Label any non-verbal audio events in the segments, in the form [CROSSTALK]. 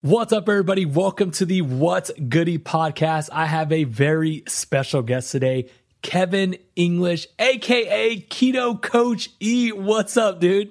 What's up, everybody? Welcome to the What's Goody podcast. I have a very special guest today, Kevin English, aka Keto Coach E. What's up, dude?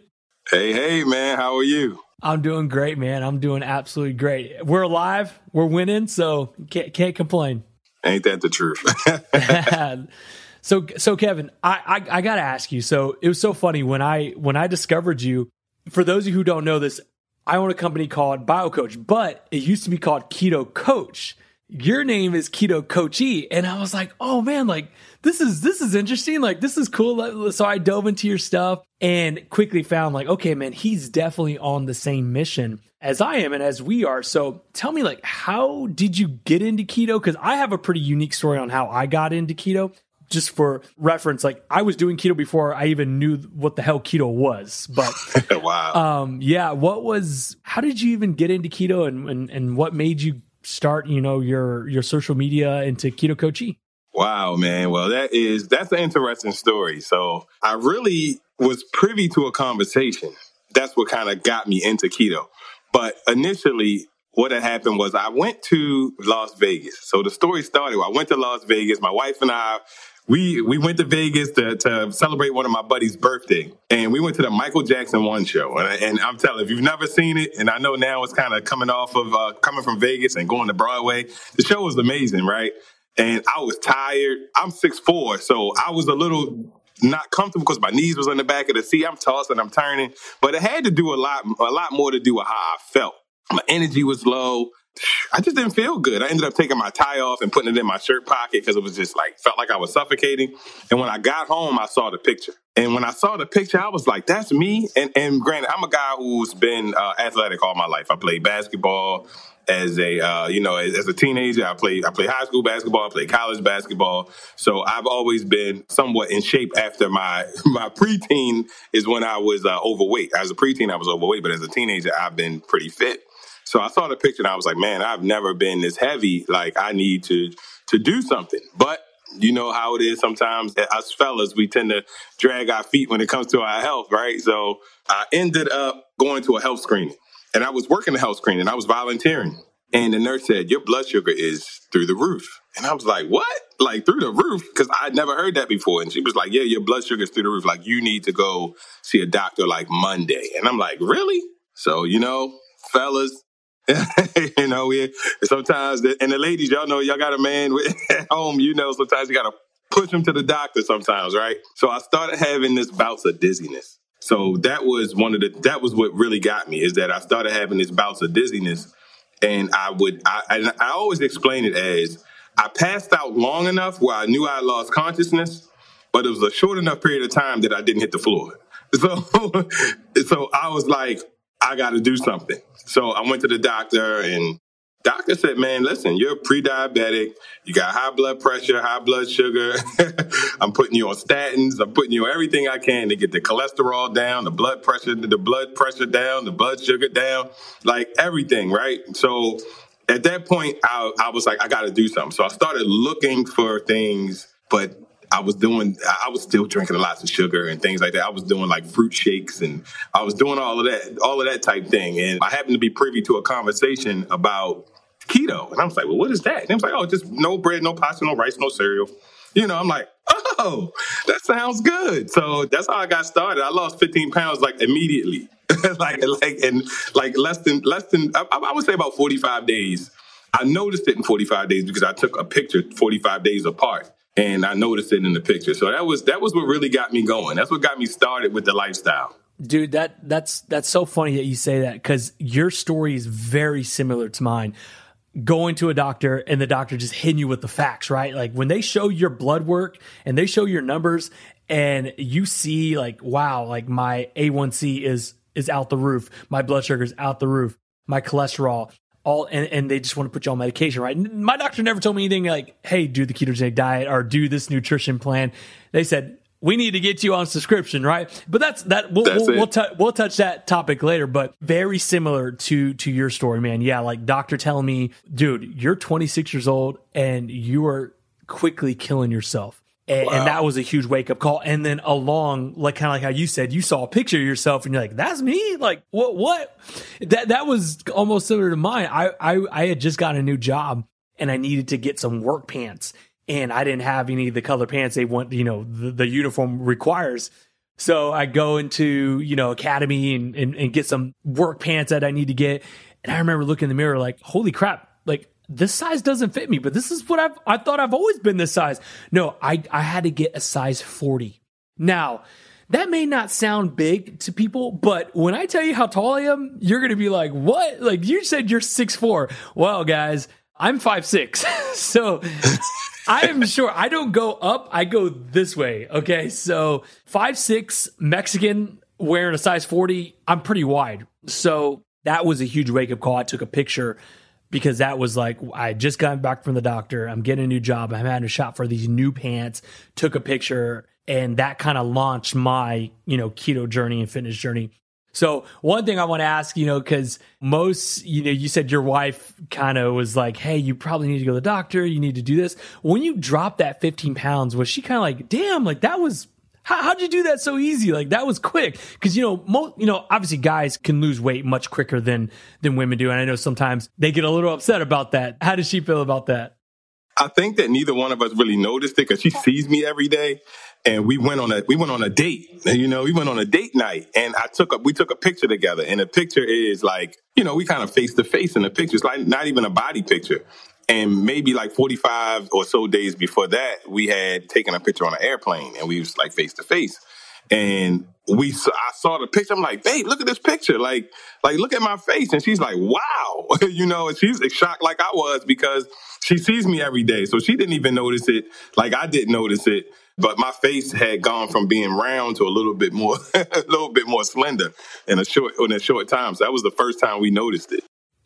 Hey, hey, man. How are you? I'm doing great, man. I'm doing absolutely great. We're alive. We're winning, so can't, can't complain. Ain't that the truth? [LAUGHS] [LAUGHS] so, so Kevin, I, I I gotta ask you. So it was so funny when I when I discovered you. For those of you who don't know this, I own a company called BioCoach, but it used to be called Keto Coach. Your name is Keto Coachee, and I was like, oh man, like this is this is interesting. Like this is cool. So I dove into your stuff and quickly found like, okay, man, he's definitely on the same mission as I am and as we are. So tell me, like, how did you get into keto? Because I have a pretty unique story on how I got into keto just for reference, like I was doing keto before I even knew what the hell keto was. But [LAUGHS] wow, um, yeah, what was? How did you even get into keto, and, and and what made you start? You know, your your social media into keto coaching. Wow, man. Well, that is that's an interesting story. So I really was privy to a conversation. That's what kind of got me into keto. But initially, what had happened was I went to Las Vegas. So the story started. I went to Las Vegas. My wife and I we we went to Vegas to, to celebrate one of my buddy's birthday, and we went to the Michael Jackson One show. And, and I'm telling, if you've never seen it, and I know now it's kind of coming off of uh, coming from Vegas and going to Broadway, the show was amazing, right? And I was tired. I'm six four, so I was a little not comfortable because my knees was on the back of the seat. I'm tossing, I'm turning, but it had to do a lot, a lot more to do with how I felt. My energy was low. I just didn't feel good. I ended up taking my tie off and putting it in my shirt pocket because it was just like felt like I was suffocating. And when I got home, I saw the picture. And when I saw the picture, I was like, "That's me." And and granted, I'm a guy who's been uh, athletic all my life. I played basketball as a uh, you know as, as, a teenager. I played I played high school basketball. I played college basketball. So I've always been somewhat in shape. After my [LAUGHS] my preteen is when I was uh, overweight. As a preteen, I was overweight, but as a teenager, I've been pretty fit. So I saw the picture and I was like, man, I've never been this heavy. Like I need to to do something. But you know how it is sometimes us fellas we tend to drag our feet when it comes to our health right? So i ended up going to a health screening and i was working the health screening i was volunteering. And the nurse said your blood sugar is through the roof. And i was like what? Like through the roof? Because i'd never heard that before. And she was like yeah your blood sugar is through the roof. Like you need to go see a doctor like monday. And i'm like really? So you know fellas [LAUGHS] you know, we sometimes, and the ladies, y'all know, y'all got a man [LAUGHS] at home, you know, sometimes you got to push him to the doctor sometimes, right? So I started having this bouts of dizziness. So that was one of the, that was what really got me is that I started having this bouts of dizziness. And I would, I, I always explain it as I passed out long enough where I knew I lost consciousness, but it was a short enough period of time that I didn't hit the floor. [LAUGHS] So, so I was like, I got to do something. So I went to the doctor and doctor said, man, listen, you're pre-diabetic. You got high blood pressure, high blood sugar. [LAUGHS] I'm putting you on statins. I'm putting you on everything I can to get the cholesterol down, the blood pressure, the blood pressure down, the blood sugar down, like everything, right? So at that point, I, I was like, I got to do something. So I started looking for things, but I was doing, I was still drinking lots of sugar and things like that. I was doing like fruit shakes and I was doing all of that, all of that type thing. And I happened to be privy to a conversation about keto. And I was like, well, what is that? And it was like, oh, just no bread, no pasta, no rice, no cereal. You know, I'm like, oh, that sounds good. So that's how I got started. I lost 15 pounds like immediately. [LAUGHS] like, like, and like less than, less than, I, I would say about 45 days. I noticed it in 45 days because I took a picture 45 days apart and I noticed it in the picture. So that was that was what really got me going. That's what got me started with the lifestyle. Dude, that that's that's so funny that you say that because your story is very similar to mine. Going to a doctor and the doctor just hitting you with the facts, right? Like when they show your blood work and they show your numbers and you see like, wow, like my A1C is is out the roof, my blood sugar is out the roof, my cholesterol, all and, and they just want to put you on medication, right? My doctor never told me anything like, hey, do the ketogenic diet or do this nutrition plan. They said, we need to get you on subscription, right? But that's that. We'll that's we'll, we'll, t- we'll, touch that topic later. But very similar to to your story, man. Yeah, like doctor telling me, dude, you're 26 years old and you are quickly killing yourself. And, wow. and, that was a huge wake up call. And then along, like kind of like how you said, you saw a picture of yourself and you're like, that's me. Like what, what that, that was almost similar to mine. I, I, I had just got a new job and I needed to get some work pants and I didn't have any of the color pants they want, you know, the, the uniform requires. So I go into, you know, academy and, and, and get some work pants that I need to get. And I remember looking in the mirror like, holy crap, like this size doesn't fit me, but this is what I've, I thought I've always been this size. No, I, I had to get a size 40. Now, that may not sound big to people, but when I tell you how tall I am, you're going to be like, what? Like you said you're six four. Well, guys, I'm five six. [LAUGHS] so I am sure I don't go up, I go this way. Okay. So five six Mexican wearing a size 40, I'm pretty wide. So that was a huge wake up call. I took a picture because that was like I just got back from the doctor. I'm getting a new job. I'm having a shop for these new pants. Took a picture, and that kind of launched my you know keto journey and fitness journey. So one thing I want to ask, you know, because most, you know, you said your wife kind of was like, "Hey, you probably need to go to the doctor. You need to do this." When you dropped that 15 pounds, was she kind of like, "Damn, like that was how, how'd you do that so easy? Like that was quick. Cause you know, you know, obviously guys can lose weight much quicker than, than women do. And I know sometimes they get a little upset about that. How does she feel about that? I think that neither one of us really noticed it because she sees me every day, and we went on a we went on a date. You know, we went on a date night, and I took a we took a picture together, and the picture is like you know we kind of face to face in the picture. It's like not even a body picture, and maybe like 45 or so days before that, we had taken a picture on an airplane and we was like face to face. And we, I saw the picture. I'm like, babe, look at this picture. Like, like, look at my face. And she's like, wow, [LAUGHS] you know, and she's shocked like I was because she sees me every day. So she didn't even notice it. Like I didn't notice it. But my face had gone from being round to a little bit more, [LAUGHS] a little bit more slender in a short, in a short time. So that was the first time we noticed it.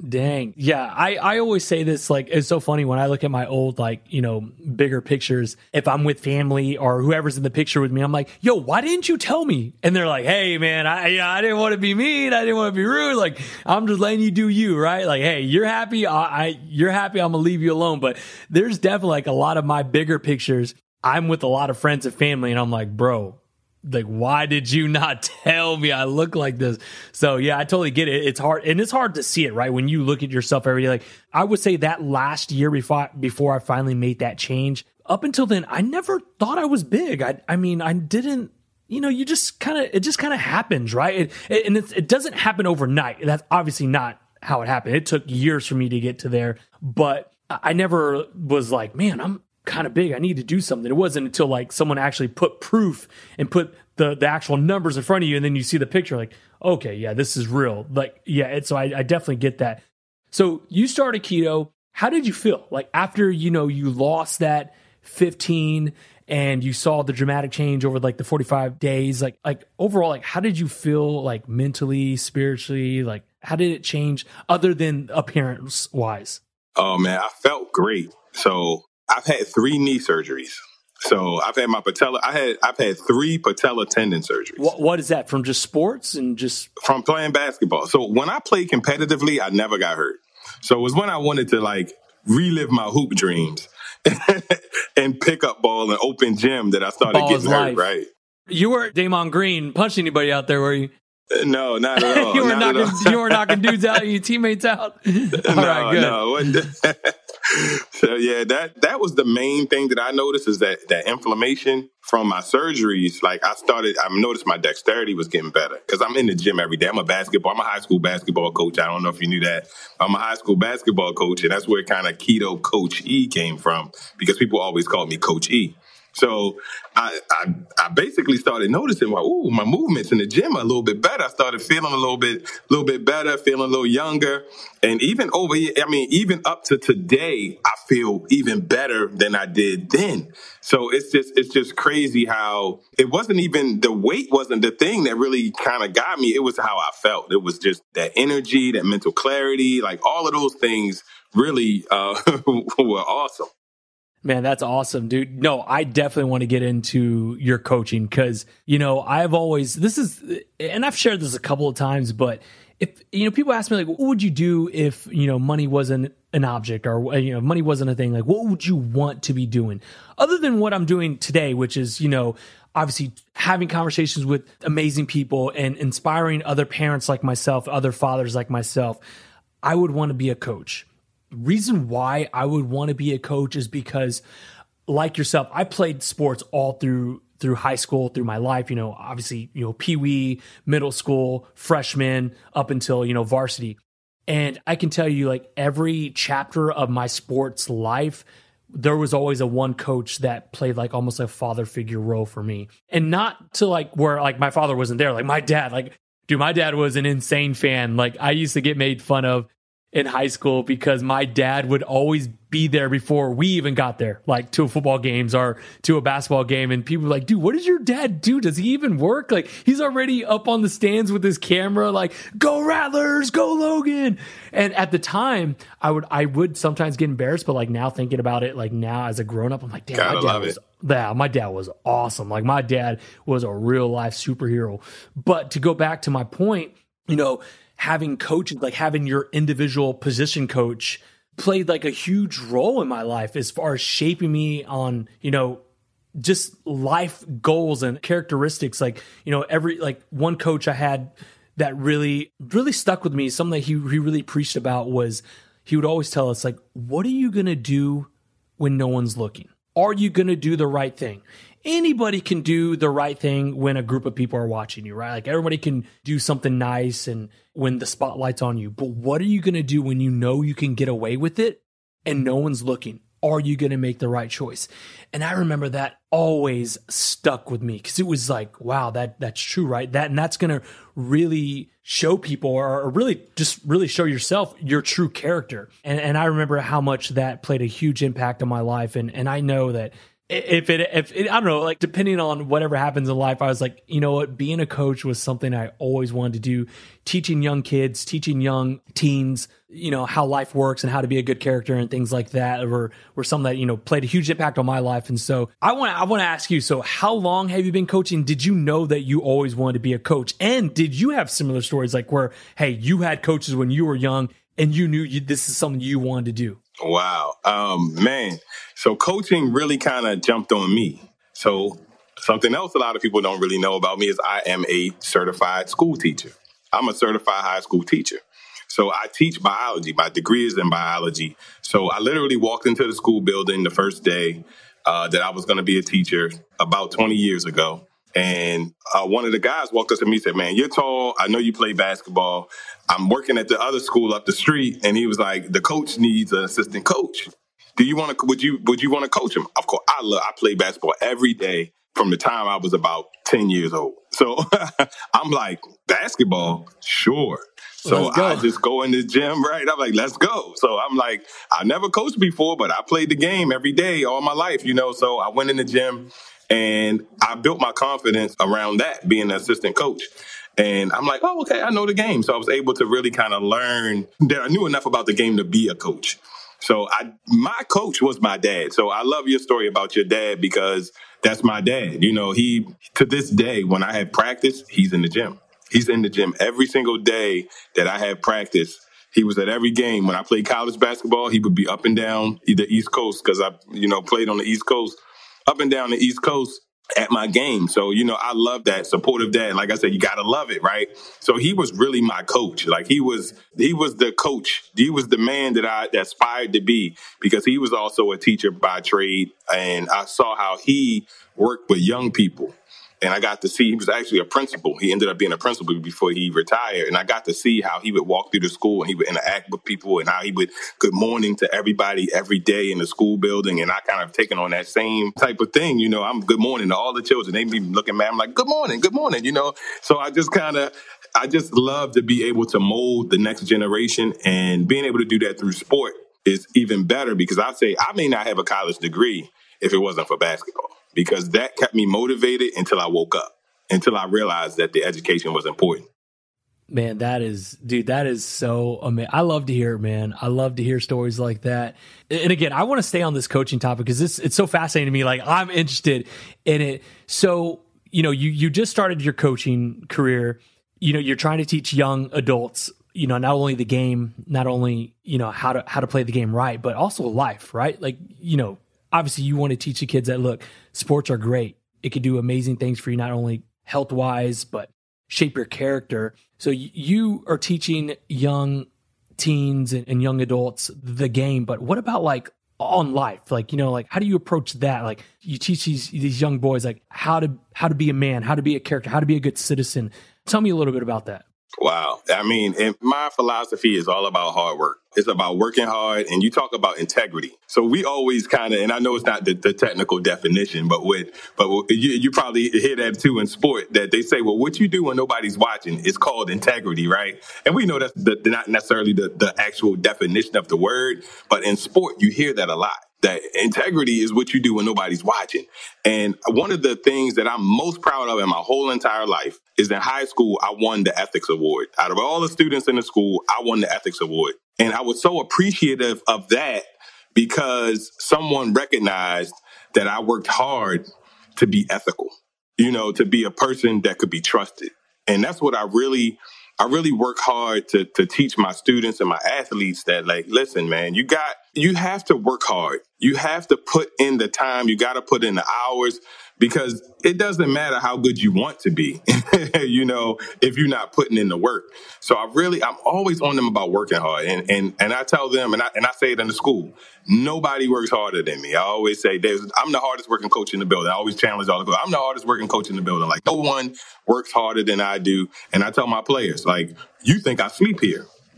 Dang. Yeah. I, I always say this, like, it's so funny when I look at my old, like, you know, bigger pictures. If I'm with family or whoever's in the picture with me, I'm like, yo, why didn't you tell me? And they're like, hey, man, I, yeah, I didn't want to be mean. I didn't want to be rude. Like, I'm just letting you do you, right? Like, hey, you're happy. I, I you're happy. I'm going to leave you alone. But there's definitely like a lot of my bigger pictures. I'm with a lot of friends and family, and I'm like, bro, like why did you not [LAUGHS] tell me I look like this? So yeah, I totally get it. It's hard and it's hard to see it, right? When you look at yourself every day. Like I would say that last year before before I finally made that change, up until then, I never thought I was big. I I mean, I didn't you know, you just kind of it just kind of happens, right? It, and it doesn't happen overnight. That's obviously not how it happened. It took years for me to get to there, but I never was like, man, I'm kind of big. I need to do something. It wasn't until like someone actually put proof and put the, the actual numbers in front of you and then you see the picture like, okay, yeah, this is real. Like, yeah, so I, I definitely get that. So you started keto. How did you feel? Like after, you know, you lost that 15 and you saw the dramatic change over like the 45 days, like, like overall, like how did you feel like mentally, spiritually? Like how did it change other than appearance wise? Oh man, I felt great. So I've had three knee surgeries. So I've had my patella. I had I've had three patella tendon surgeries. What, what is that from? Just sports and just from playing basketball. So when I played competitively, I never got hurt. So it was when I wanted to like relive my hoop dreams [LAUGHS] and pick up ball and open gym that I started getting hurt. Right. You were Draymond Green punching anybody out there, were you? No, not at all. [LAUGHS] you were knocking [LAUGHS] you were knocking dudes out, your teammates out. [LAUGHS] All no, right, good. no. so yeah, that that was the main thing that I noticed is that that inflammation from my surgeries. Like I started, I noticed my dexterity was getting better because I'm in the gym every day. I'm a basketball. I'm a high school basketball coach. I don't know if you knew that. I'm a high school basketball coach, and that's where kind of keto Coach E came from because people always called me Coach E. So I, I, I basically started noticing, well, ooh, my movements in the gym are a little bit better. I started feeling a little bit, a little bit better, feeling a little younger, and even over here, I mean, even up to today, I feel even better than I did then. So it's just, it's just crazy how it wasn't even the weight wasn't the thing that really kind of got me. It was how I felt. It was just that energy, that mental clarity, like all of those things really uh, [LAUGHS] were awesome. Man, that's awesome, dude. No, I definitely want to get into your coaching because, you know, I've always, this is, and I've shared this a couple of times, but if, you know, people ask me, like, what would you do if, you know, money wasn't an object or you know money wasn't a thing? Like what would you want to be doing? Other than what i'm doing today which is you know obviously having conversations with amazing people and inspiring other parents like myself other fathers like myself i would want to be a coach reason why i would want to be a coach is because like yourself i played sports all through through high school, through my life, you know, obviously, you know, pee wee, middle school, freshman, up until, you know, varsity. And I can tell you, like, every chapter of my sports life, there was always a one coach that played like almost a father figure role for me. And not to like where like my father wasn't there. Like, my dad, like, dude, my dad was an insane fan. Like, I used to get made fun of in high school because my dad would always be there before we even got there, like to a football games or to a basketball game. And people were like, dude, what does your dad do? Does he even work? Like he's already up on the stands with his camera, like, go Rattlers, go Logan. And at the time, I would I would sometimes get embarrassed, but like now thinking about it, like now as a grown up, I'm like, damn, Gotta my dad was yeah, my dad was awesome. Like my dad was a real life superhero. But to go back to my point, you know, having coaches, like having your individual position coach played like a huge role in my life as far as shaping me on, you know, just life goals and characteristics. Like, you know, every like one coach I had that really, really stuck with me, something that he, he really preached about was he would always tell us, like, what are you going to do when no one's looking? Are you going to do the right thing? Anybody can do the right thing when a group of people are watching you, right? Like everybody can do something nice and when the spotlight's on you. But what are you going to do when you know you can get away with it and no one's looking? Are you going to make the right choice? And I remember that always stuck with me because it was like, wow, that that's true, right? That and that's going to really show people or, or really just really show yourself your true character. And and I remember how much that played a huge impact on my life. And and I know that if it if it, I don't know, like depending on whatever happens in life, I was like, you know what, being a coach was something I always wanted to do. Teaching young kids, teaching young teens, you know, how life works and how to be a good character and things like that were were something that, you know, played a huge impact on my life. And so I want I want to ask you, so how long have you been coaching? Did you know that you always wanted to be a coach? And did you have similar stories like where, hey, you had coaches when you were young and you knew you, this is something you wanted to do? Wow. Um, man. So coaching really kind of jumped on me. So something else a lot of people don't really know about me is I am a certified school teacher. I'm a certified high school teacher. So I teach biology. My degree is in biology. So I literally walked into the school building the first day uh, that I was going to be a teacher about 20 years ago. And uh, one of the guys walked up to me and said, Man, you're tall. I know you play basketball. I'm working at the other school up the street. And he was like, The coach needs an assistant coach. Do you want to, would you, would you want to coach him? Of course, I love, I play basketball every day from the time I was about 10 years old. So [LAUGHS] I'm like, basketball? Sure. So I just go in the gym, right? I'm like, let's go. So I'm like, I never coached before, but I played the game every day all my life, you know. So I went in the gym and I built my confidence around that, being an assistant coach. And I'm like, oh, okay, I know the game. So I was able to really kind of learn that I knew enough about the game to be a coach. So I, my coach was my dad. So I love your story about your dad because that's my dad. You know, he, to this day, when I have practice, he's in the gym. He's in the gym every single day that I have practice. He was at every game. When I played college basketball, he would be up and down the East Coast because I, you know, played on the East Coast, up and down the East Coast at my game. So, you know, I love that supportive dad. Like I said, you gotta love it, right? So he was really my coach. Like he was he was the coach. He was the man that I aspired to be because he was also a teacher by trade. And I saw how he worked with young people. And I got to see he was actually a principal. He ended up being a principal before he retired. And I got to see how he would walk through the school and he would interact with people and how he would good morning to everybody every day in the school building. And I kind of taken on that same type of thing. You know, I'm good morning to all the children. They be looking at me, I'm like, good morning, good morning, you know. So I just kind of I just love to be able to mold the next generation and being able to do that through sport is even better because I say I may not have a college degree if it wasn't for basketball because that kept me motivated until I woke up, until I realized that the education was important. Man, that is, dude, that is so amazing. I love to hear it, man. I love to hear stories like that. And again, I want to stay on this coaching topic because this it's so fascinating to me. Like I'm interested in it. So, you know, you you just started your coaching career. You know, you're trying to teach young adults you know, not only the game, not only, you know, how to how to play the game right, but also life, right? Like, you know, obviously you want to teach the kids that look, sports are great. It could do amazing things for you not only health wise, but shape your character. So you are teaching young teens and young adults the game, but what about like on life like you know like how do you approach that like you teach these these young boys like how to how to be a man how to be a character how to be a good citizen tell me a little bit about that Wow. I mean, my philosophy is all about hard work. It's about working hard and you talk about integrity. So we always kind of, and I know it's not the, the, technical definition, but with, but you, you, probably hear that too in sport that they say, well, what you do when nobody's watching is called integrity, right? And we know that's the, not necessarily the, the actual definition of the word, but in sport, you hear that a lot that integrity is what you do when nobody's watching. And one of the things that I'm most proud of in my whole entire life is in high school, I won the ethics award. Out of all the students in the school, I won the ethics award. And I was so appreciative of that because someone recognized that I worked hard to be ethical, you know, to be a person that could be trusted. And that's what I really I really work hard to to teach my students and my athletes that like, listen, man, you got you have to work hard. You have to put in the time. You got to put in the hours because it doesn't matter how good you want to be, [LAUGHS] you know, if you're not putting in the work. So I really, I'm always on them about working hard. And, and, and I tell them, and I, and I say it in the school, nobody works harder than me. I always say there's, I'm the hardest working coach in the building. I always challenge all the, coaches. I'm the hardest working coach in the building. Like no one works harder than I do. And I tell my players, like, you think I sleep here. [LAUGHS]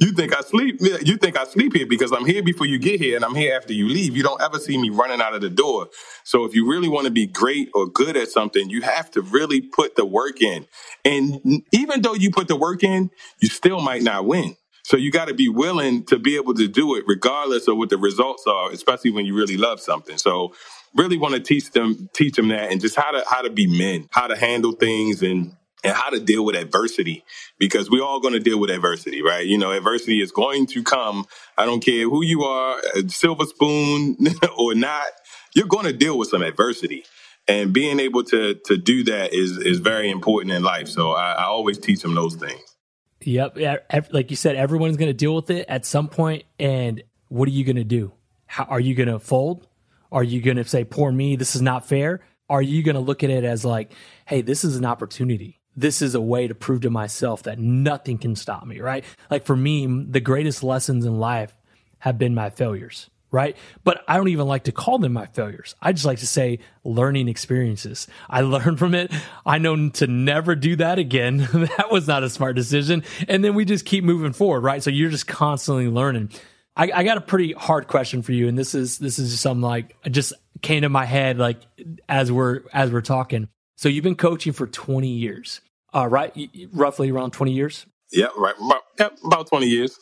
you think I sleep? You think I sleep here because I'm here before you get here and I'm here after you leave. You don't ever see me running out of the door. So if you really want to be great or good at something, you have to really put the work in. And even though you put the work in, you still might not win. So you got to be willing to be able to do it regardless of what the results are, especially when you really love something. So really want to teach them teach them that and just how to how to be men, how to handle things and and how to deal with adversity because we're all going to deal with adversity, right? You know, adversity is going to come. I don't care who you are, silver spoon [LAUGHS] or not, you're going to deal with some adversity. And being able to to do that is is very important in life. So I, I always teach them those things. Yep, like you said, everyone's going to deal with it at some point. And what are you going to do? How are you going to fold? Are you going to say, "Poor me, this is not fair"? Are you going to look at it as like, "Hey, this is an opportunity"? This is a way to prove to myself that nothing can stop me, right? Like for me, the greatest lessons in life have been my failures, right? But I don't even like to call them my failures. I just like to say learning experiences. I [LAUGHS] learned from it. I know to never do that again. [LAUGHS] that was not a smart decision. And then we just keep moving forward, right? So you're just constantly learning. I, I got a pretty hard question for you, and this is this is just something like just came to my head like as we're as we're talking. So you've been coaching for 20 years uh, right? Roughly around 20 years? Yeah, right. About, yeah, about 20 years.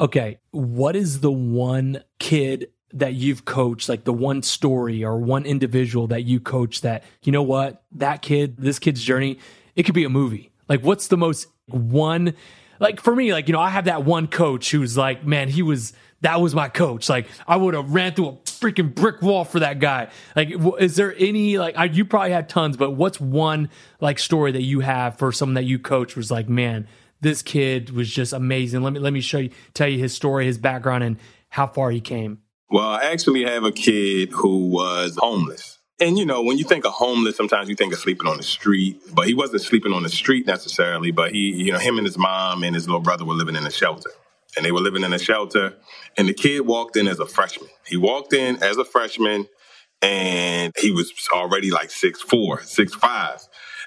Okay. What is the one kid that you've coached, like the one story or one individual that you coach that, you know what, that kid, this kid's journey, it could be a movie. Like, what's the most one, like for me, like, you know, I have that one coach who's like, man, he was, that was my coach. Like, I would have ran through a freaking brick wall for that guy. Like, is there any like I, you probably had tons, but what's one like story that you have for someone that you coach was like, man, this kid was just amazing. Let me let me show you, tell you his story, his background, and how far he came. Well, I actually have a kid who was homeless. And you know, when you think of homeless, sometimes you think of sleeping on the street, but he wasn't sleeping on the street necessarily, but he, you know, him and his mom and his little brother were living in a shelter and they were living in a shelter. And the kid walked in as a freshman. He walked in as a freshman and he was already like six four, six five.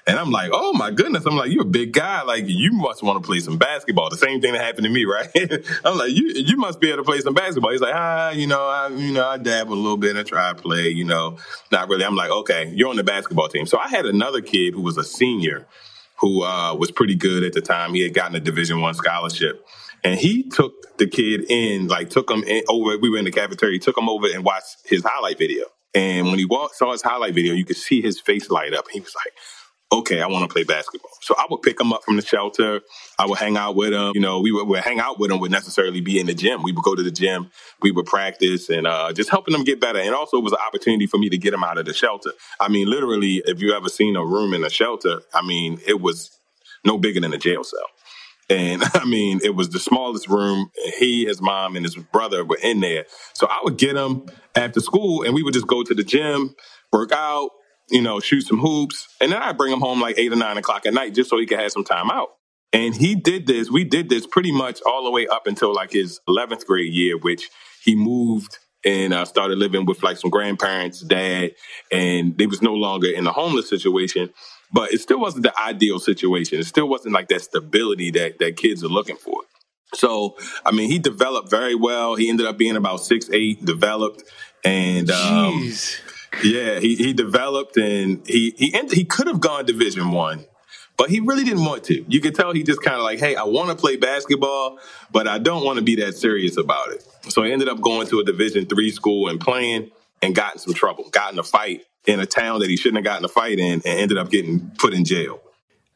And I'm like, oh my goodness. I'm like, you're a big guy. Like, you must want to play some basketball. The same thing that happened to me, [LAUGHS] right? I'm like, you you must be able to play some basketball. He's like, ah, you know, I you know, I dabble a little bit and try to play, you know, not really. I'm like, okay, you're on the basketball team. So I had another kid who was a senior who uh, was pretty good at the time. He had gotten a Division One scholarship and he took the kid in, like took him in, over. We were in the cafeteria. Took him over and watched his highlight video. And when he walked, saw his highlight video, you could see his face light up. He was like, okay, I want to play basketball. So I would pick him up from the shelter. I would hang out with him. You know, we would, would hang out with him would necessarily be in the gym. We would go to the gym. We would practice and uh, just helping him get better. And also it was an opportunity for me to get him out of the shelter. I mean, literally, if you ever seen a room in a shelter, I mean, it was no bigger than a jail cell. And [LAUGHS] I mean, it was the smallest room. He, his mom, and his brother were in there. So I would get him after school and we would just go to the gym, work out, you know, shoot some hoops. And then I'd bring him home like eight or nine o'clock at night just so he could have some time out. And he did this, we did this pretty much all the way up until like his 11th grade year, which he moved and uh, started living with like some grandparents, dad, and they was no longer in a homeless situation. But it still wasn't the ideal situation. It still wasn't like that stability that that kids are looking for. So, I mean, he developed very well. He ended up being about six eight, developed, and um, yeah, he, he developed and he he ended, he could have gone Division One, but he really didn't want to. You could tell he just kind of like, hey, I want to play basketball, but I don't want to be that serious about it. So he ended up going to a Division three school and playing, and got in some trouble, got in a fight in a town that he shouldn't have gotten a fight in, and ended up getting put in jail.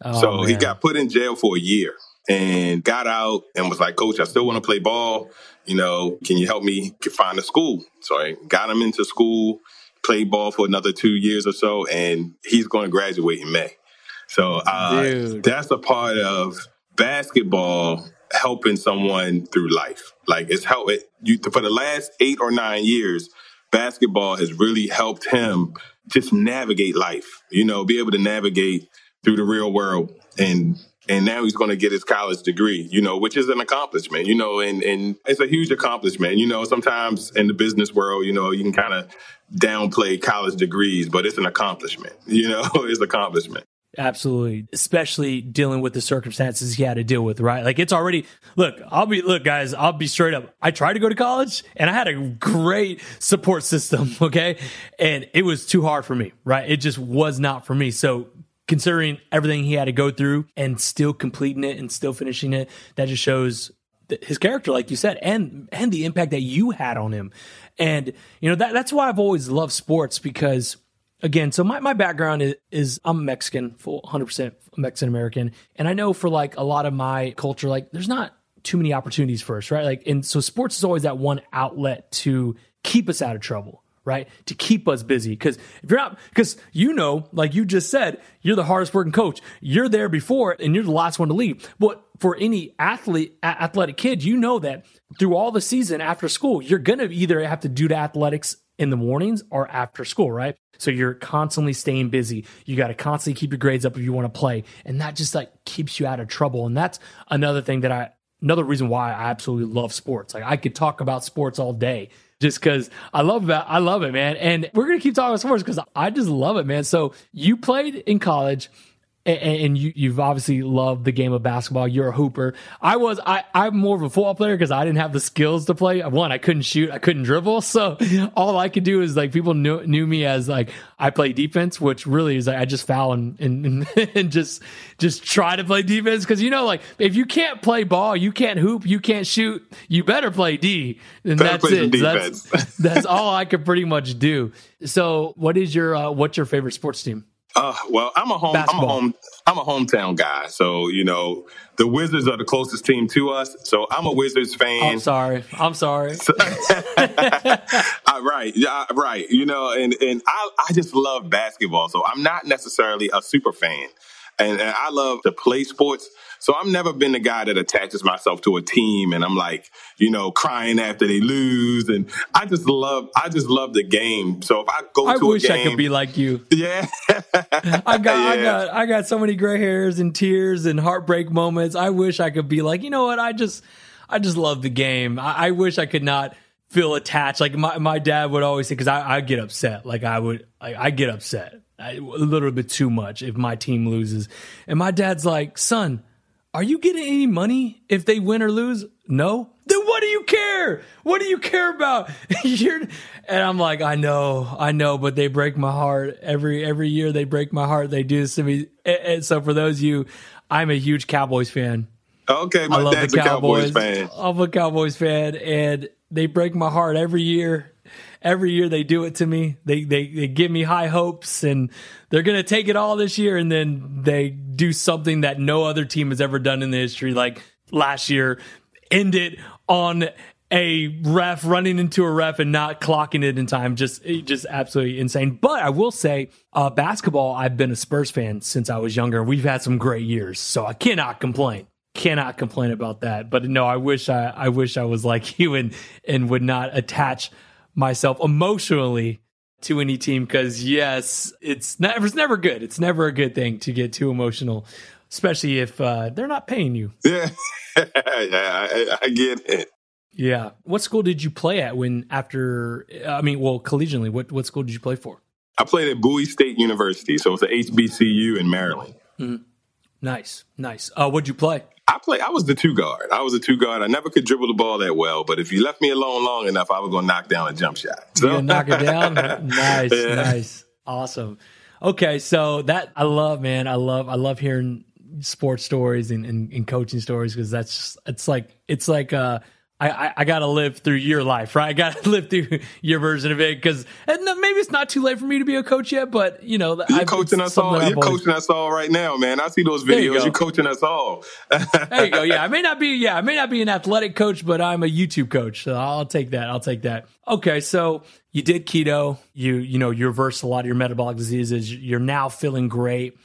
Oh, so man. he got put in jail for a year and got out and was like, Coach, I still want to play ball. You know, can you help me find a school? So I got him into school, played ball for another two years or so, and he's going to graduate in May. So uh, that's a part of basketball helping someone through life. Like it's helped it you for the last eight or nine years, basketball has really helped him just navigate life. You know, be able to navigate through the real world and and now he's going to get his college degree, you know, which is an accomplishment, you know, and, and it's a huge accomplishment. You know, sometimes in the business world, you know, you can kind of downplay college degrees, but it's an accomplishment, [LAUGHS] you know, it's accomplishment. Absolutely. Especially dealing with the circumstances he had to deal with, right? Like it's already, look, I'll be, look, guys, I'll be straight up. I tried to go to college and I had a great support system. [LAUGHS] Okay. And it was too hard for me, right? It just was not for me. So considering everything he had to go through and still completing it and still finishing it, that just shows his character, like you said, and, and the impact that you had on him. And, you know, that, that's why I've always loved sports because again, so my, my background is, is I'm Mexican, full 100% Mexican American. And I know for like a lot of my culture, like there's not too many opportunities for us, right? Like, and so sports is always that one outlet to keep us out of trouble right? To keep us busy. Because if you're not, because you know, like you just said, you're the hardest working coach. You're there before and you're the last one to leave. But for any athlete, athletic kid, you know that through all the season after school, you're to either have to do the athletics in the mornings or after school, right? So you're constantly staying busy. You got to constantly keep your grades up if you want to play. And that just like keeps you out of trouble. And that's another thing that I, another reason why I absolutely love sports. Like I could talk about sports all day just because I love that. I love it, man. And we're going to keep talking about sports because I just love it, man. So you played in college and, you you've obviously loved the game of basketball. You're a hooper. I was I I'm more of a football player because I didn't have the skills to play. One, I couldn't shoot, I couldn't dribble, so [LAUGHS] all I could do is like people knew knew me as like I play defense, which really is like I just foul and and, and [LAUGHS] just just try to play defense because you know like if you can't play ball, you can't hoop, you can't shoot, you better play D, and better that's it. That's [LAUGHS] that's all I could pretty much do. So, what is your uh, what's your favorite sports team? Uh, well, I'm a home, Basketball. I'm a home, I'm a hometown guy. So you know, the Wizards are the closest team to us. So I'm a Wizards fan. I'm sorry. I'm sorry. [LAUGHS] uh, right, yeah, right. You know, and and I I just love basketball. So I'm not necessarily a super fan, and, and I love to play sports. So I've never been the guy that attaches myself to a team and I'm like, you know, crying after they lose. And I just love, I just love the game. So if I go I to a game, I wish I could be like you. Yeah. [LAUGHS] I got, [LAUGHS] yeah. I got, I got so many gray hairs and tears and heartbreak moments. I wish I could be like, you know what? I just, I just love the game. I, I wish I could not feel attached. Like my, my dad would always say, cause I, I get upset. Like I would, like I get upset a little bit too much if my team loses. And my dad's like, son, are you getting any money if they win or lose? No. Then what do you care? What do you care about? [LAUGHS] and I'm like, I know, I know, but they break my heart every every year. They break my heart. They do this to me. And so for those of you, I'm a huge Cowboys fan. Okay, my I love dad's the Cowboys. a Cowboys fan. I'm a Cowboys fan, and they break my heart every year every year they do it to me. They they they give me high hopes and they're going to take it all this year. And then they do something that no other team has ever done in the history. Like last year end it on a ref running into a ref and not clocking it in time. Just just absolutely insane. But i will say uh, basketball i've been a spurs fan since i was younger. We've had some great years. So i cannot complain. Cannot complain about that. But no, I wish I, I wish I was like [LAUGHS] you and and would not attach myself emotionally to any team because yes, it's never it's never good. It's never a good thing to get too emotional, especially if uh, they're not paying you. Yeah, [LAUGHS] yeah, I, I get it. Yeah. What school did you play at when after? I mean, well, collegiately, what what school did you play for? I played at Bowie State University, so it's a HBCU in Maryland. Mm-hmm. Nice, nice. Uh, what'd you play? I play. I was the two guard. I was a two guard. I never could dribble the ball that well, but if you left me alone long enough, I was going to knock down a jump shot. So. You knock it down. [LAUGHS] nice, yeah. nice, awesome. Okay, so that I love, man. I love. I love hearing sports stories and, and, and coaching stories because that's just, it's like it's like uh I, I, I got to live through your life, right? I got to [LAUGHS] live through your version of it because maybe it's not too late for me to be a coach yet, but you know, you're I've, coaching us all. You're coaching us all right now, man. I see those videos. You are coaching us all. [LAUGHS] there you go. Yeah, I may not be. Yeah, I may not be an athletic coach, but I'm a YouTube coach, so I'll take that. I'll take that. Okay, so you did keto. You you know you reversed a lot of your metabolic diseases. You're now feeling great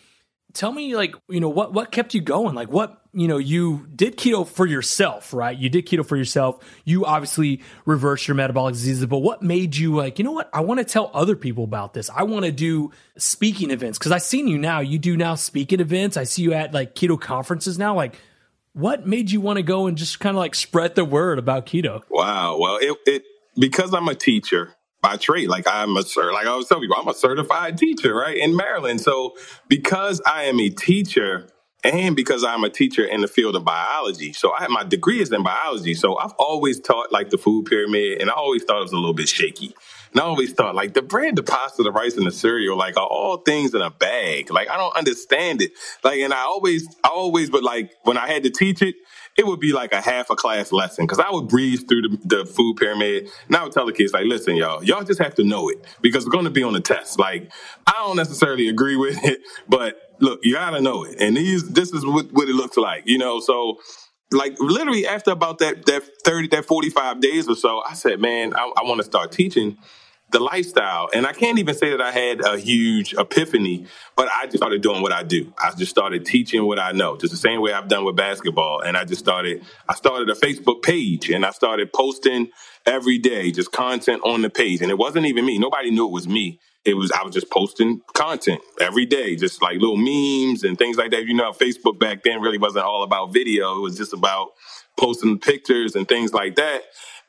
tell me like you know what what kept you going? Like what you know you did keto for yourself right? You did keto for yourself. You obviously reversed your metabolic diseases but what made you like you know what? I want to tell other people about this. I want to do speaking events because i seen you now. You do now speaking events. I see you at like keto conferences now. Like what made you want to go and just kind of like spread the word about keto? Wow. Well it, it because i'm a teacher by trade. Like I'm a cert, like I was telling people, I'm a certified teacher, right, in Maryland. So because I am a teacher and because I'm a teacher in the field of biology, so I my degree is in biology. So I've always taught like the food pyramid, and I always thought it was a little bit shaky. And I always thought like the bread, the pasta, the rice, and the cereal, like are all things in a bag. Like I don't understand it. Like, and I always, I always, but like when I had to teach it, it would be like a half a class lesson because I would breeze through the, the, food pyramid and I would tell the kids like, listen, y'all, y'all just have to know it because we're going to be on the test. Like, I don't necessarily agree with it, but look, you got to know it. And these, this is what, what it looks like, you know? So like literally after about that, that 30, that 45 days or so, I said, man, I, I want to start teaching the lifestyle. And I can't even say that I had a huge epiphany, but I just started doing what I do. I just started teaching what I know, just the same way I've done with basketball. And I just started, I started a Facebook page and I started posting every day, just content on the page. And it wasn't even me. Nobody knew it was me. It was, I was just posting content every day, just like little memes and things like that. You know, Facebook back then really wasn't all about video. It was just about posting pictures and things like that.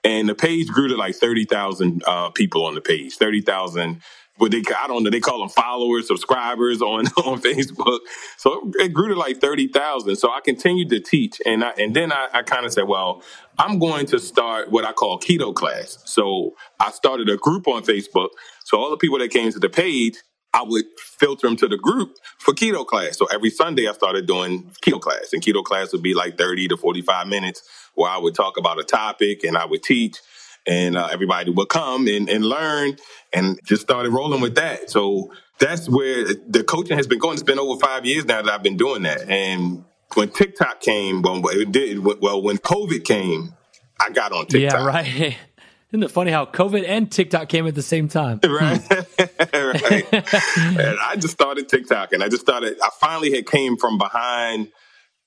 And the page grew to like 30,000 uh, people on the page, 30,000 what they I don't know they call them followers, subscribers on [LAUGHS] on Facebook. So it grew to like thirty thousand. So I continued to teach, and I and then I, I kind of said, well, I'm going to start what I call keto class. So I started a group on Facebook. So all the people that came to the page, I would filter them to the group for keto class. So every Sunday I started doing keto class, and keto class would be like thirty to forty five minutes where I would talk about a topic and I would teach and uh, everybody would come and, and learn and just started rolling with that. So that's where the coaching has been going. It's been over five years now that I've been doing that. And when TikTok came, well, it did, well, when COVID came, I got on TikTok. Yeah, right. [LAUGHS] Isn't it funny how COVID and TikTok came at the same time? [LAUGHS] Right. [LAUGHS] right. and I just started TikTok and I just started, I finally had came from behind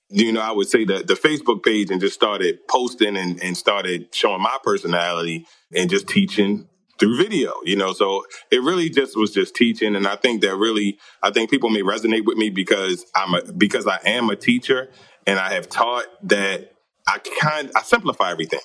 you know, I would say the, the Facebook page and just started posting and, and started showing my personality and just teaching through video, you know. So it really just was just teaching. And I think that really, I think people may resonate with me because I'm a, because I am a teacher and I have taught that I kind, I simplify everything.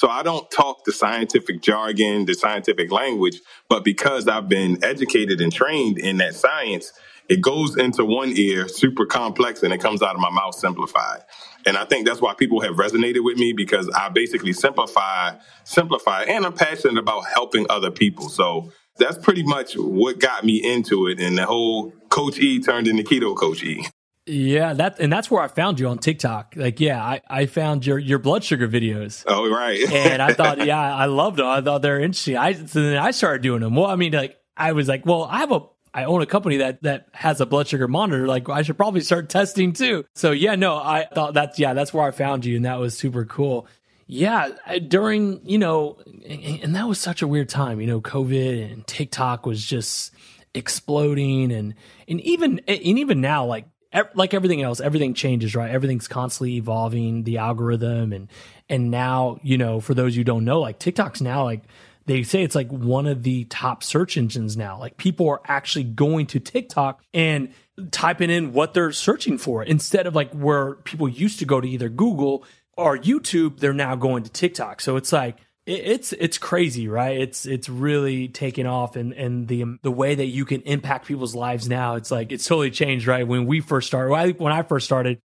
So I don't talk the scientific jargon, the scientific language, but because I've been educated and trained in that science, it goes into one ear super complex and it comes out of my mouth simplified. And I think that's why people have resonated with me because I basically simplify, simplify, and I'm passionate about helping other people. So that's pretty much what got me into it. And the whole Coach E turned into Keto Coach E. [LAUGHS] Yeah, that and that's where I found you on TikTok. Like, yeah, I, I found your your blood sugar videos. Oh, right. [LAUGHS] and I thought, yeah, I loved them. I thought they're interesting. I so then I started doing them. Well, I mean, like I was like, well, I have a I own a company that that has a blood sugar monitor. Like I should probably start testing too. So yeah, no, I thought that's yeah, that's where I found you, and that was super cool. Yeah, during you know, and that was such a weird time. You know, COVID and TikTok was just exploding, and and even and even now, like like everything else, everything changes, right? Everything's constantly evolving, the algorithm, and and now you know, for those who don't know, like TikTok's now like they say it's like one of the top search engines now. Like people are actually going to TikTok and typing in what they're searching for instead of like where people used to go to either Google or YouTube. They're now going to TikTok. So it's like it's it's crazy, right? It's it's really taken off, and and the the way that you can impact people's lives now, it's like it's totally changed, right? When we first started, when I first started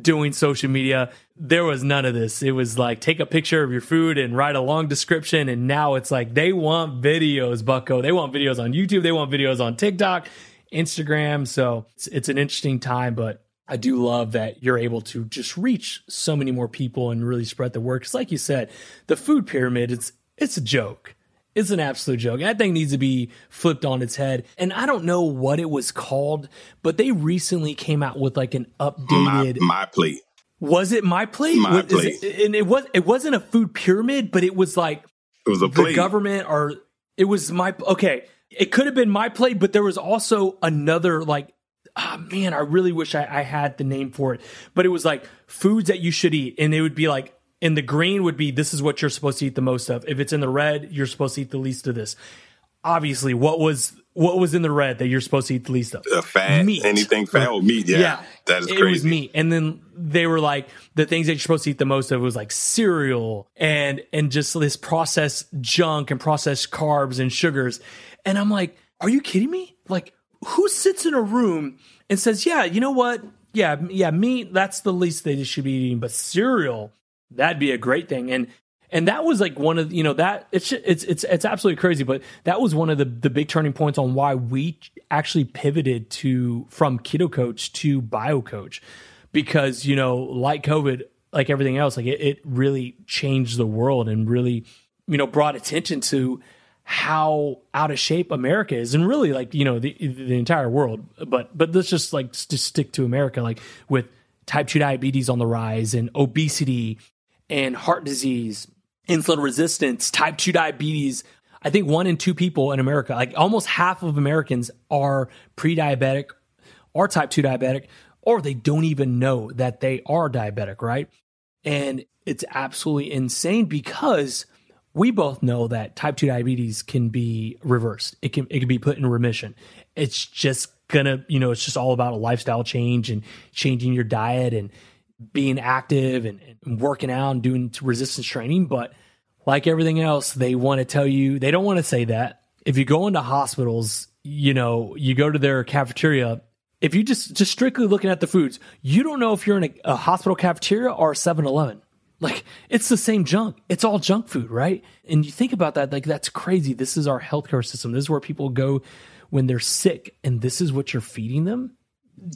doing social media, there was none of this. It was like take a picture of your food and write a long description, and now it's like they want videos, Bucko. They want videos on YouTube. They want videos on TikTok, Instagram. So it's, it's an interesting time, but I do love that you're able to just reach so many more people and really spread the word. Because, like you said, the food pyramid it's it's a joke. It's an absolute joke. That thing needs to be flipped on its head. And I don't know what it was called, but they recently came out with like an updated my, my plate. Was it my plate? My plate. It, and it was it wasn't a food pyramid, but it was like it was a plate. the government or it was my okay. It could have been my plate, but there was also another like oh man, I really wish I, I had the name for it. But it was like foods that you should eat. And it would be like, in the green would be this is what you're supposed to eat the most of. If it's in the red, you're supposed to eat the least of this. Obviously, what was what was in the red that you're supposed to eat the least of? Uh, fat, meat. anything fat meat. Yeah, yeah, that is crazy. It was meat, and then they were like the things that you're supposed to eat the most of was like cereal and and just this processed junk and processed carbs and sugars. And I'm like, are you kidding me? Like who sits in a room and says, "Yeah, you know what? Yeah, yeah, meat. That's the least they should be eating, but cereal, that'd be a great thing." And and that was like one of you know that it's it's it's it's absolutely crazy, but that was one of the the big turning points on why we actually pivoted to from keto coach to BioCoach because you know like COVID, like everything else, like it, it really changed the world and really you know brought attention to how out of shape America is, and really like you know the the entire world. But but let's just like just stick to America, like with type two diabetes on the rise, and obesity, and heart disease, insulin resistance, type two diabetes. I think one in two people in America, like almost half of Americans, are pre-diabetic or type two diabetic, or they don't even know that they are diabetic, right? And it's absolutely insane because we both know that type 2 diabetes can be reversed. It can it can be put in remission. It's just gonna, you know, it's just all about a lifestyle change and changing your diet and being active and, and working out and doing resistance training. But like everything else, they want to tell you they don't want to say that. If you go into hospitals, you know, you go to their cafeteria. If you just just strictly looking at the foods, you don't know if you're in a, a hospital cafeteria or a 7-Eleven like it's the same junk. It's all junk food, right? And you think about that, like that's crazy. This is our healthcare system. This is where people go when they're sick, and this is what you're feeding them.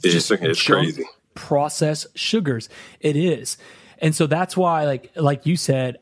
Just it's, it's crazy. Processed sugars. It is, and so that's why, like like you said,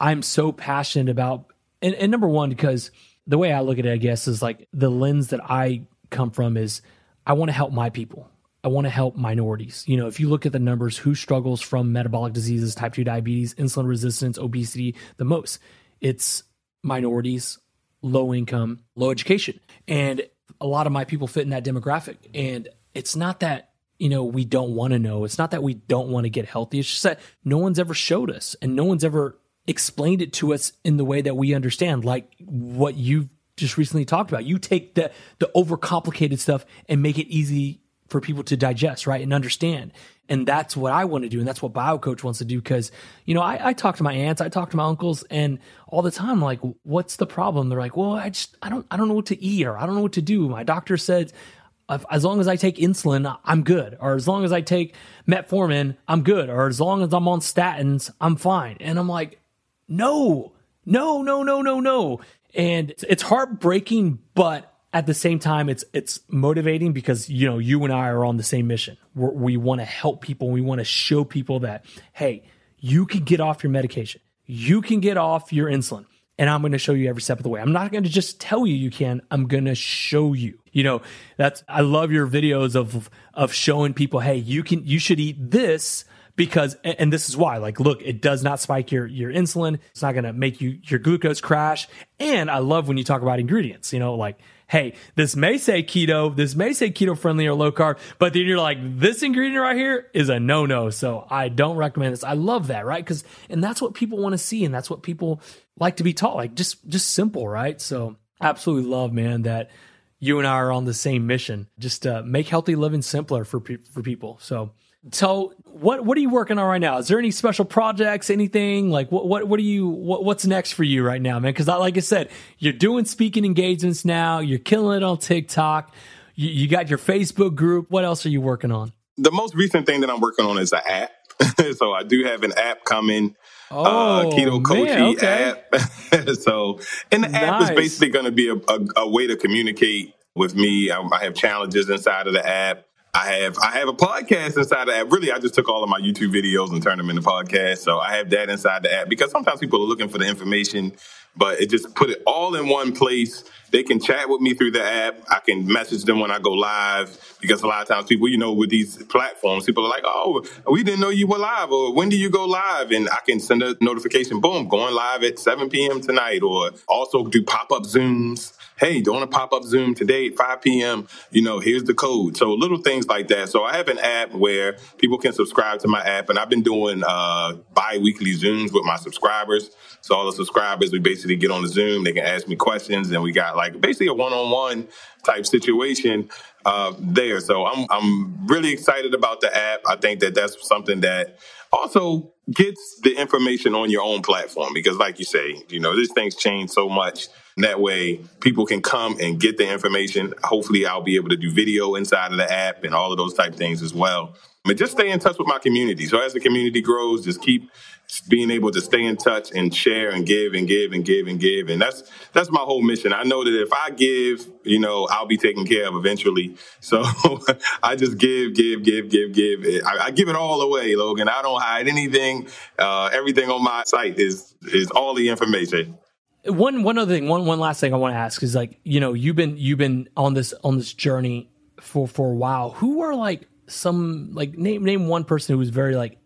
I'm so passionate about. And, and number one, because the way I look at it, I guess, is like the lens that I come from is I want to help my people. I want to help minorities. You know, if you look at the numbers, who struggles from metabolic diseases, type 2 diabetes, insulin resistance, obesity the most? It's minorities, low income, low education. And a lot of my people fit in that demographic. And it's not that, you know, we don't want to know. It's not that we don't want to get healthy. It's just that no one's ever showed us and no one's ever explained it to us in the way that we understand, like what you've just recently talked about. You take the the overcomplicated stuff and make it easy for people to digest, right, and understand. And that's what I want to do, and that's what BioCoach wants to do. Because you know, I, I talk to my aunts, I talk to my uncles, and all the time, like, what's the problem? They're like, well, I just, I don't, I don't know what to eat, or I don't know what to do. My doctor said, as long as I take insulin, I'm good, or as long as I take metformin, I'm good, or as long as I'm on statins, I'm fine. And I'm like, no, no, no, no, no, no. And it's heartbreaking, but at the same time it's it's motivating because you know you and I are on the same mission. We're, we want to help people. We want to show people that hey, you can get off your medication. You can get off your insulin. And I'm going to show you every step of the way. I'm not going to just tell you you can. I'm going to show you. You know, that's I love your videos of of showing people, hey, you can you should eat this because and this is why like look it does not spike your your insulin it's not going to make you your glucose crash and i love when you talk about ingredients you know like hey this may say keto this may say keto friendly or low carb but then you're like this ingredient right here is a no no so i don't recommend this. I love that right? Because and that's what people want to see and that's what people like to be taught like just just simple right? So absolutely love man that you and i are on the same mission just uh, make healthy living simpler for pe- for people. So so what what are you working on right now? Is there any special projects, anything like what what what are you what, what's next for you right now, man? Because like I said, you're doing speaking engagements now. You're killing it on TikTok. You, you got your Facebook group. What else are you working on? The most recent thing that I'm working on is an app. [LAUGHS] so I do have an app coming. Uh, oh, uh, Keto Coaching okay. app. [LAUGHS] so, and the nice. app is basically going to be a, a, a, way to communicate with me. I, I have challenges inside of the app. I have I have a podcast inside the app. Really, I just took all of my YouTube videos and turned them into podcasts. So I have that inside the app because sometimes people are looking for the information, but it just put it all in one place. They can chat with me through the app. I can message them when I go live because a lot of times people, you know, with these platforms, people are like, "Oh, we didn't know you were live," or "When do you go live?" And I can send a notification, boom, going live at 7 p.m. tonight, or also do pop up zooms hey, doing a pop up Zoom today at 5 p.m., you know, here's the code. So little things like that. So I have an app where people can subscribe to my app, and I've been doing uh, bi weekly Zooms with my subscribers. So all the subscribers, we basically get on the Zoom, they can ask me questions, and we got like basically a one on one type situation uh, there. So I'm I'm really excited about the app. I think that that's something that also gets the information on your own platform because, like you say, you know, these things change so much that way, people can come and get the information. Hopefully, I'll be able to do video inside of the app and all of those type things as well. But just stay in touch with my community. So as the community grows, just keep being able to stay in touch and share and give and give and give and give. And that's that's my whole mission. I know that if I give, you know, I'll be taken care of eventually. So [LAUGHS] I just give, give, give, give, give. I, I, give it all away, Logan. I don't hide anything. Uh, everything on my site is is all the information one one other thing, one one last thing I want to ask is like, you know, you've been you've been on this on this journey for for a while. Who are like some like name name one person who was very like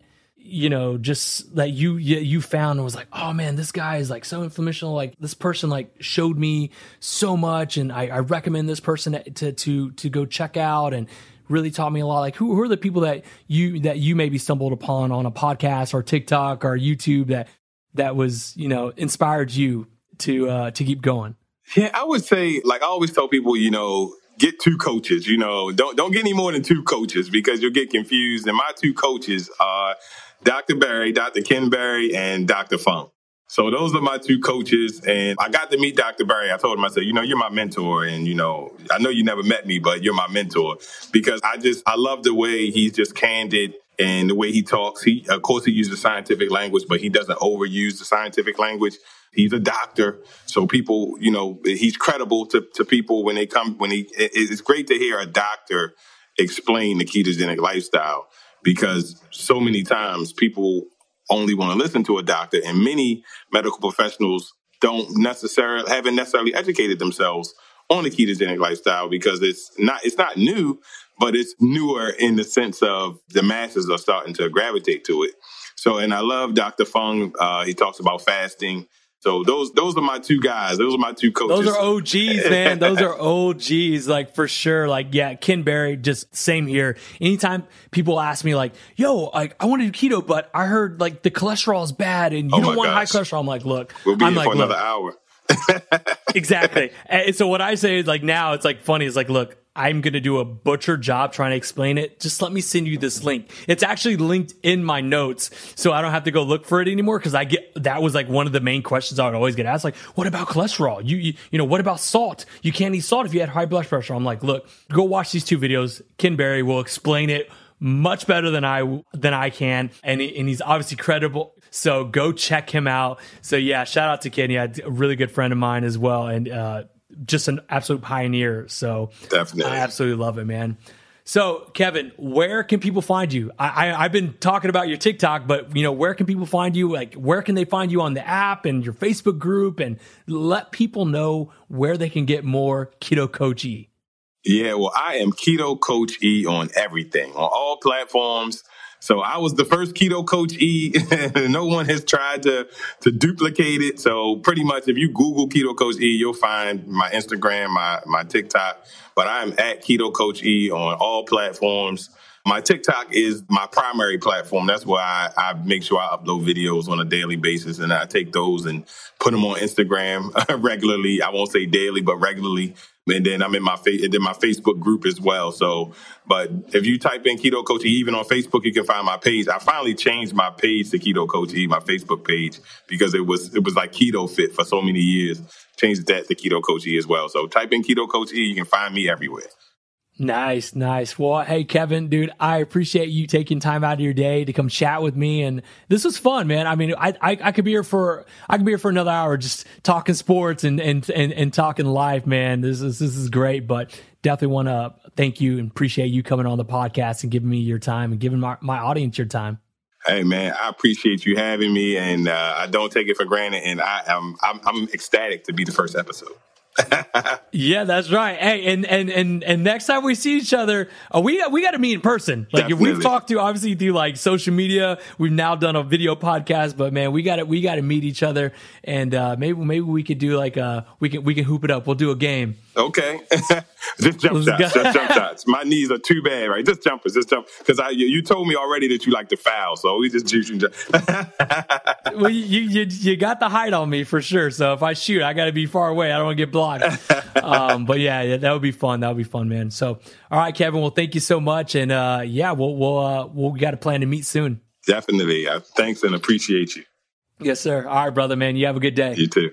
you know just that you you found and was like oh man this guy is like so influential like this person like showed me so much and I, I recommend this person to to to go check out and really taught me a lot like who, who are the people that you that you maybe stumbled upon on a podcast or tiktok or youtube that that was you know inspired you to uh, to keep going? Yeah, I would say, like I always tell people, you know, get two coaches. You know, don't don't get any more than two coaches because you'll get confused. And my two coaches are Dr. Berry, Dr. Ken Berry, and Dr. Fung. So those are my two coaches, and I got to meet Dr. Berry. I told him, I said, you know, you're my mentor, and you know, I know you never met me, but you're my mentor because I just I love the way he's just candid and the way he talks. He, of course, he uses scientific language, but he doesn't overuse the scientific language. He's a doctor, so people, you know, he's credible to, to people when they come. When he, it's great to hear a doctor explain the ketogenic lifestyle because so many times people only want to listen to a doctor, and many medical professionals don't necessarily haven't necessarily educated themselves on the ketogenic lifestyle because it's not it's not new, but it's newer in the sense of the masses are starting to gravitate to it. So, and I love Dr. Fung. Uh, he talks about fasting. So those those are my two guys. Those are my two coaches. Those are OGs, man. those are [LAUGHS] OGs, like for sure. Like yeah, Ken Berry, just same here. Anytime people ask me like, "Yo, like I want to do keto, but I heard like the cholesterol is bad and you oh don't want gosh. high cholesterol," I'm like, "Look, we'll be I'm here like, for another hour." [LAUGHS] exactly. And so what I say is like now it's like funny. It's like, look, I'm going to do a butcher job trying to explain it. Just let me send you this link. It's actually linked in my notes, so I don't have to go look for it anymore because I get that was like one of the main questions I would always get asked. Like, what about cholesterol? You, you, you know, what about salt? You can't eat salt if you had high blood pressure. I'm like, look, go watch these two videos. Ken Berry will explain it much better than I than I can, and and he's obviously credible. So go check him out. So yeah, shout out to Ken. Yeah, a really good friend of mine as well, and uh, just an absolute pioneer. So definitely, I absolutely love it, man. So, Kevin, where can people find you? I, I, have been talking about your TikTok, but you know, where can people find you? Like, where can they find you on the app and your Facebook group, and let people know where they can get more Keto Coach E. Yeah, well, I am Keto Coach E on everything, on all platforms. So I was the first keto coach E. [LAUGHS] no one has tried to to duplicate it. So pretty much, if you Google keto coach E, you'll find my Instagram, my my TikTok. But I'm at keto coach E on all platforms. My TikTok is my primary platform. That's where I, I, make sure I upload videos on a daily basis and I take those and put them on Instagram [LAUGHS] regularly. I won't say daily, but regularly. And then I'm in my fa- and then my Facebook group as well. So, but if you type in Keto Coach E, even on Facebook, you can find my page. I finally changed my page to Keto Coach E, my Facebook page, because it was it was like Keto Fit for so many years. Changed that to Keto Coach E as well. So type in Keto Coach E, you can find me everywhere. Nice, nice. Well, hey, Kevin, dude, I appreciate you taking time out of your day to come chat with me. And this was fun, man. I mean, I, I, I could be here for, I could be here for another hour just talking sports and, and, and, and talking life, man. This is, this is great, but definitely want to thank you and appreciate you coming on the podcast and giving me your time and giving my, my audience your time. Hey man, I appreciate you having me, and uh, I don't take it for granted. And I am I'm, I'm ecstatic to be the first episode. Yeah, that's right. Hey, and and and and next time we see each other, uh, we we got to meet in person. Like Definitely. if we've talked to obviously through like social media, we've now done a video podcast, but man, we got to we got to meet each other, and uh, maybe maybe we could do like a we can we can hoop it up. We'll do a game. Okay, [LAUGHS] just jump shots, just jump shots. My knees are too bad, right? Just jumpers, just jump. Because I you told me already that you like to foul, so we just shoot and [LAUGHS] well, you, you you got the height on me for sure. So if I shoot, I got to be far away. I don't want to get blocked. [LAUGHS] um, but yeah, yeah, that would be fun. That would be fun, man. So all right, Kevin. Well, thank you so much, and uh, yeah, we'll we'll uh, we'll got a plan to meet soon. Definitely. Uh, thanks and appreciate you. Yes, sir. All right, brother, man. You have a good day. You too.